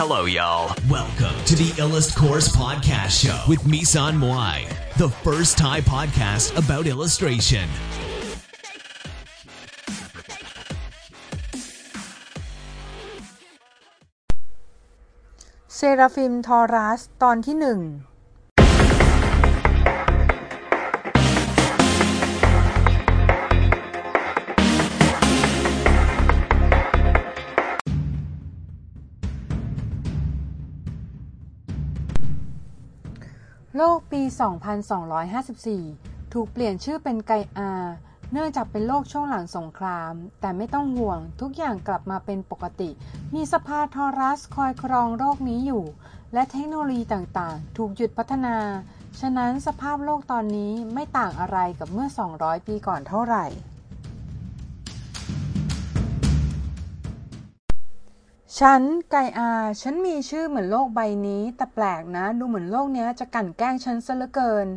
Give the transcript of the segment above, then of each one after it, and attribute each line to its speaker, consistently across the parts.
Speaker 1: Hello, y'all. Welcome to the Illust Course Podcast Show with Misan Moai, the first Thai podcast about illustration.
Speaker 2: เซราฟิมทอรัส ตอนที่หนึ่ง โลกปี 2254 ถูกเปลี่ยนชื่อเป็นไกอา เนื่องจากเป็นโลกช่วงหลังสงคราม แต่ไม่ต้องห่วงทุกอย่างกลับมาเป็นปกติ มีสภาทอรัสคอยครองโลกนี้อยู่ และเทคโนโลยีต่างๆ ถูกหยุดพัฒนา ฉะนั้นสภาพโลกตอนนี้ไม่ต่างอะไรกับเมื่อ 200 ปีก่อนเท่าไหร่ ฉัน ไกอา ฉันมีชื่อเหมือนโลกใบนี้ แต่แปลกนะ ดูเหมือนโลกเนี้ยจะกั่นแกล้งฉันซะเหลือเกิน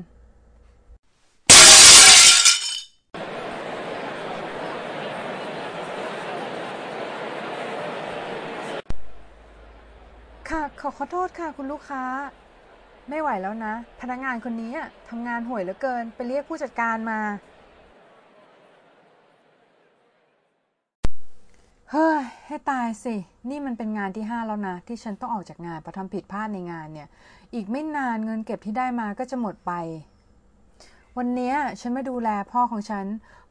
Speaker 2: ค่ะ ขอขอโทษค่ะคุณลูกค้า ไม่ไหวแล้วนะ พนักงานคนนี้อะทำงานห่วยเหลือเกิน ไปเรียกผู้จัดการมา เฮ้ยให้ตายสิ นี่มันเป็นงานที่ห้าแล้วนะ ที่ฉันต้องออกจากงานเพราะทำผิดพลาดในงานเนี่ย อีกไม่นานเงินเก็บที่ได้มาก็จะหมดไป วันนี้ฉันมาดูแลพ่อของฉัน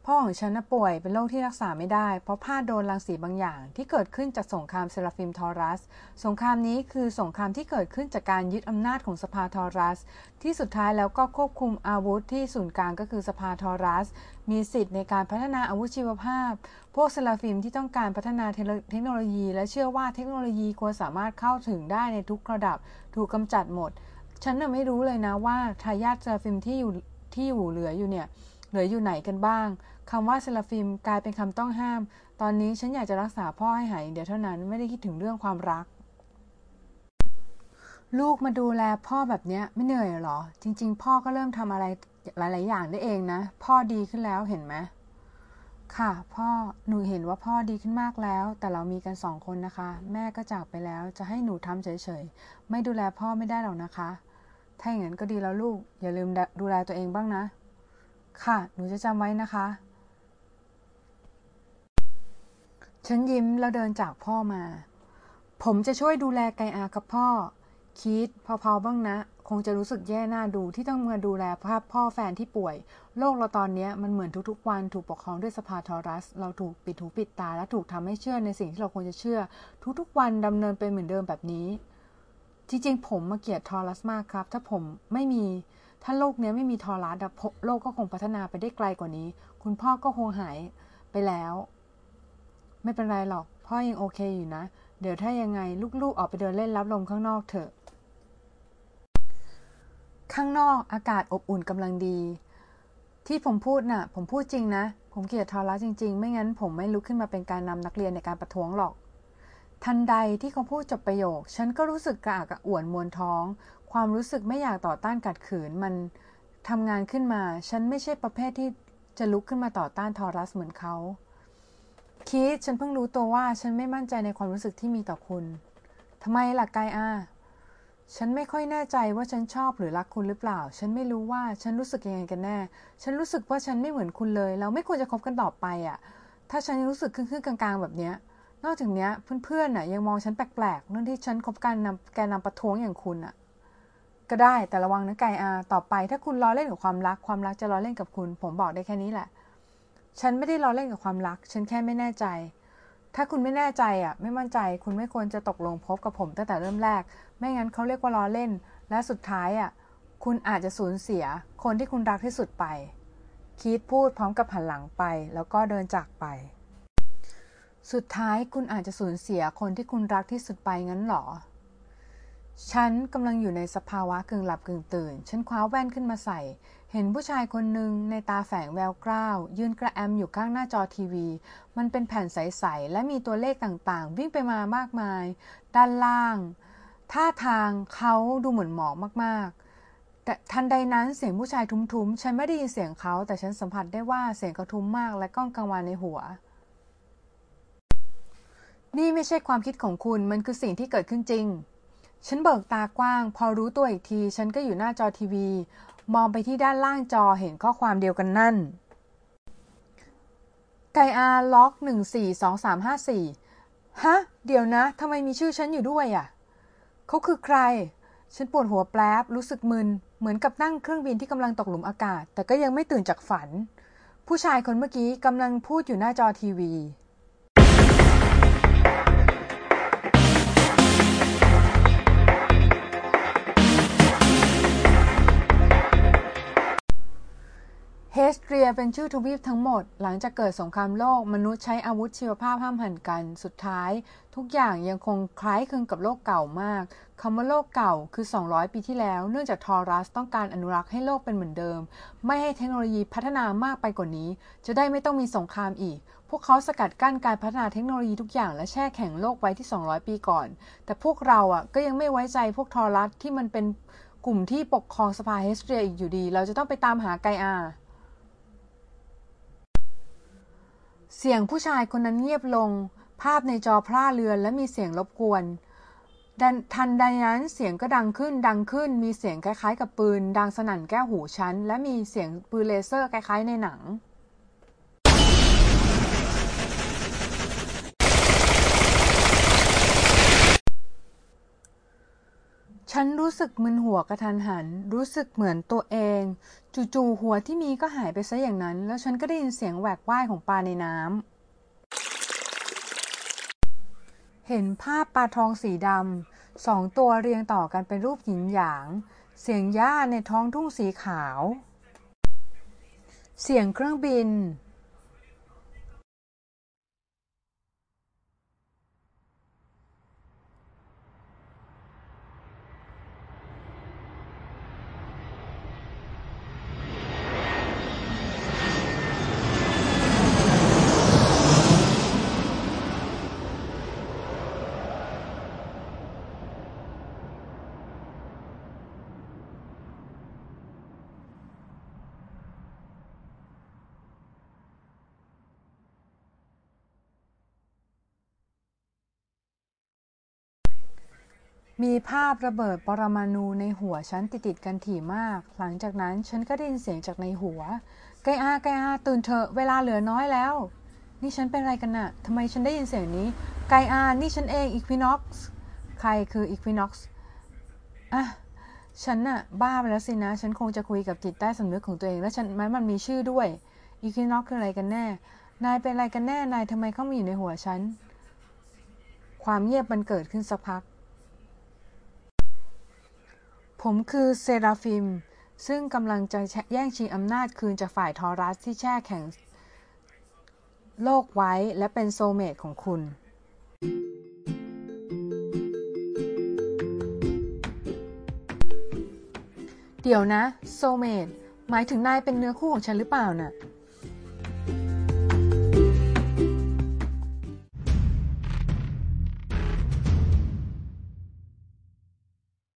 Speaker 2: พ่อของฉันนะป่วยเป็นโรคที่รักษาไม่ได้ เพราะพลาดโดนรังสีบางอย่าง ที่เกิดขึ้นจากสงครามเซราฟิมทอรัส สงครามนี้คือสงครามที่เกิดขึ้นจากการยึดอำนาจของสภาทอรัส ที่สุดท้ายแล้วก็ควบคุมอาวุธที่ศูนย์กลางก็คือสภาทอรัส มีสิทธิ์ในการพัฒนาอาวุธชีวภาพ พวกเซราฟิมที่ต้องการพัฒนาเทคโนโลยี และเชื่อว่าเทคโนโลยีควรสามารถเข้าถึงได้ในทุกระดับ ถูกกำจัดหมด ฉันน่ะไม่รู้เลยนะว่าทายาทเซราฟิมที่อยู่ที่อยู่เหลืออยู่เนี่ย เหลืออยู่ไหนกันบ้างคำว่าเซราฟิมกลายเป็นคำต้องห้าม ตอนนี้ฉันอยากจะรักษาพ่อให้หายเดียวเท่านั้นไม่ได้คิดถึงเรื่องความรัก ลูกมาดูแลพ่อแบบนี้ไม่เหนื่อยหรอ จริง ๆ พ่อก็เริ่มทำอะไรหลาย ๆ อย่างได้เองนะ พ่อดีขึ้นแล้วเห็นไหมค่ะ พ่อหนูเห็นว่าพ่อดีขึ้นมากแล้ว แต่เรามีกันสองคนนะคะ แม่ก็จากไปแล้วจะให้หนูทำเฉย ๆ ไม่ดูแลพ่อไม่ได้หรอกนะคะ ถ้าอย่างนั้นก็ดีแล้วลูก อย่าลืมดูแลตัวเองบ้างนะ ค่ะ หนูจะจำไว้นะคะ ฉันยิ้มแล้วเดินจากพ่อมา ผมจะช่วยดูแลไกอากับพ่อ คิดเพอๆบ้างนะ คงจะรู้สึกแย่หน้าดูที่ต้องมาดูแลภาพพ่อแฟนที่ป่วย โลกเราตอนนี้มันเหมือนทุกๆวันถูกปกครองด้วยสภาทอรัส เราถูกปิดหูปิดตาและถูกทำให้เชื่อในสิ่งที่เราควรจะเชื่อ ทุกๆวันดำเนินไปเหมือนเดิมแบบนี้ จริงๆผมมาเกลียดทอรัสมากครับ ถ้าผมไม่มี ถ้าโลกนี้ไม่มีทอรัสโลกก็คงพัฒนาไปได้ไกลกว่านี้ คุณพ่อก็คงหายไปแล้ว ไม่เป็นไรหรอก พ่อยังโอเคอยู่นะ เดี๋ยวถ้ายังไงลูกๆออกไปเดินเล่นรับลมข้างนอกเถอะ ข้างนอกอากาศอบอุ่นกำลังดี ที่ผมพูดน่ะ ผมพูดจริงนะ ผมเกลียดทอรัสจริง ๆ ไม่งั้นผมไม่ลุกขึ้นมาเป็นการนำนักเรียนในการประท้วงหรอกทันใดที่เขาพูดจบประโยค ฉันก็รู้สึกกระอักกระอ่วนมวนท้อง ความรู้สึกไม่อยากต่อต้านกัดขืนมันทำงานขึ้นมา ฉันไม่ใช่ประเภทที่จะลุกขึ้นมาต่อต้านทอรัสเหมือนเขาคิดฉันเพิ่งรู้ตัวว่าฉันไม่มั่นใจในความรู้สึกที่มีต่อคุณทำไมล่ะกายอาฉันไม่ค่อยแน่ใจว่าฉันชอบหรือรักคุณหรือเปล่า ฉันไม่รู้ว่าฉันรู้สึกยังไงกันแน่ ฉันรู้สึกว่าฉันไม่เหมือนคุณเลย เราไม่ควรจะคบกันต่อไปอะ ถ้าฉันรู้สึกครึ่งๆกลางๆ แบบเนี้ย นอกจากเนี้ยเพื่อนๆน่ะยังมองฉันแปลกๆเรื่องที่ฉันคบกันนำแกนำประท้วงอย่างคุณอะ ก็ได้แต่ระวังนะไกอาต่อไป ถ้าคุณล้อเล่นกับความรัก ความรักจะล้อเล่นกับคุณ ผมบอกได้แค่นี้แหละ ฉันไม่ได้ล้อเล่นกับความรัก ฉันแค่ไม่แน่ใจ ถ้าคุณไม่แน่ใจอะ ไม่มั่นใจ คุณไม่ควรจะตกลงพบกับผมตั้งแต่เริ่มแรก ไม่งั้นเขาเรียกว่าล้อเล่น และสุดท้ายอะ คุณอาจจะสูญเสีย คนที่คุณรักที่สุดไปคีตพูดพร้อมกับหันหลังไป แล้วก็เดินจากไป สุดท้ายคุณอาจจะสูญเสียคนที่คุณรักที่สุดไปงั้นหรอ ฉันกำลังอยู่ในสภาวะกึ่งหลับกึ่งตื่น ฉันคว้าแว่นขึ้นมาใส่ เห็นผู้ชายคนหนึ่งในตาแฝงแววกล้าว ยืนกระแอมอยู่ข้างหน้าจอทีวี มันเป็นแผ่นใส ๆ และมีตัวเลขต่างๆ วิ่งไปมามากมาย ด้านล่าง ท่าทางเขาดูเหมือนหมอกมากๆ แต่ทันใดนั้นเสียงผู้ชายทุ้มๆ ฉันไม่ได้ยินเสียงเขา แต่ฉันสัมผัสได้ว่าเสียงเขาทุ้มมาก และก้องกังวานในหัวนี่ไม่ใช่ความคิดของคุณ มันคือสิ่งที่เกิดขึ้นจริง ฉันเบิกตากว้าง พอรู้ตัวอีกที ฉันก็อยู่หน้าจอทีวี มองไปที่ด้านล่างจอเห็นข้อความเดียวกันนั่น ไกอาล็อกหนึ่งสี่สองสามห้าสี่ฮะ เดี๋ยวนะทำไมมีชื่อฉันอยู่ด้วยอะเขาคือใคร ฉันปวดหัวแปลบรู้สึกมึน เหมือนกับนั่งเครื่องบินที่กำลังตกหลุมอากาศ แต่ก็ยังไม่ตื่นจากฝัน ผู้ชายคนเมื่อกี้กำลังพูดอยู่หน้าจอทีวี สเตรียเป็นชื่อทวีปทั้งหมด หลังจากเกิดสงครามโลก มนุษย์ใช้อาวุธชีวภาพห้ามหันกัน สุดท้าย ทุกอย่างยังคงคล้ายคลึงกับโลกเก่ามากคำว่าโลกเก่าคือ 200 ปีที่แล้ว เนื่องจากทอรัสต้องการอนุรักษ์ให้โลกเป็นเหมือนเดิม ไม่ให้เทคโนโลยีพัฒนามากไปกว่านี้ จะได้ไม่ต้องมีสงครามอีก พวกเขาสกัดกั้นการพัฒนาเทคโนโลยีทุกอย่างและแช่แข็งโลกไว้ที่ 200 ปีก่อน แต่พวกเราอะก็ยังไม่ไว้ใจพวกทอรัสที่มันเป็นกลุ่มที่ปกครองสภาเฮสเตรียอีกอยู่ดี เราจะต้องไปตามหาไกอา เสียงผู้ชายคนนั้นเงียบลง ภาพในจอพร่าเลือนและมีเสียงรบกวนทันใดนั้นเสียงก็ดังขึ้นดังขึ้น มีเสียงคล้ายๆ กับปืน ดังสนั่นแก้วหูฉัน และมีเสียงปืนเลเซอร์คล้ายๆในหนัง ฉันรู้สึกมึนหัวกระทันหัน รู้สึกเหมือนตัวเอง จู่ๆหัวที่มีก็หายไปซะอย่างนั้น แล้วฉันก็ได้ยินเสียงแหวกว่ายของปลาในน้ำ เห็นภาพปลาทองสีดำสองตัวเรียงต่อกันเป็นรูปหยินหยาง เสียงหญ้าในท้องทุ่งสีขาว เสียงเครื่องบิน มีภาพระเบิดปรมาณูในหัวฉันติดติดกันถี่มาก หลังจากนั้นฉันก็ได้ยินเสียงจากในหัว ไกอาไกอาตื่นเถอะเวลาเหลือน้อยแล้ว นี่ฉันเป็นอะไรกันน่ะทำไมฉันได้ยินเสียงนี้ ไกอา นี่ฉันเองอีควินอกซ์ใครคืออีควินอกซ์อะฉันน่ะบ้าไปแล้วสินะ ฉันคงจะคุยกับจิตใต้สำนึกของตัวเอง และฉันมันมันมีชื่อด้วยอีควินอกคืออะไรกันแน่ นายเป็นอะไรกันแน่ นายทำไมเข้ามาอยู่ในหัวฉัน ความเงียบมันเกิดขึ้นสักพัก ผมคือเซราฟิม ซึ่งกำลังจะแย่งชิงอำนาจคืนจากฝ่ายทอรัสที่แช่แข็งโลกไว้และเป็นโซเมตของคุณ เดี๋ยวนะ โซเมตหมายถึงนายเป็นเนื้อคู่ของฉันหรือเปล่านะ่ะ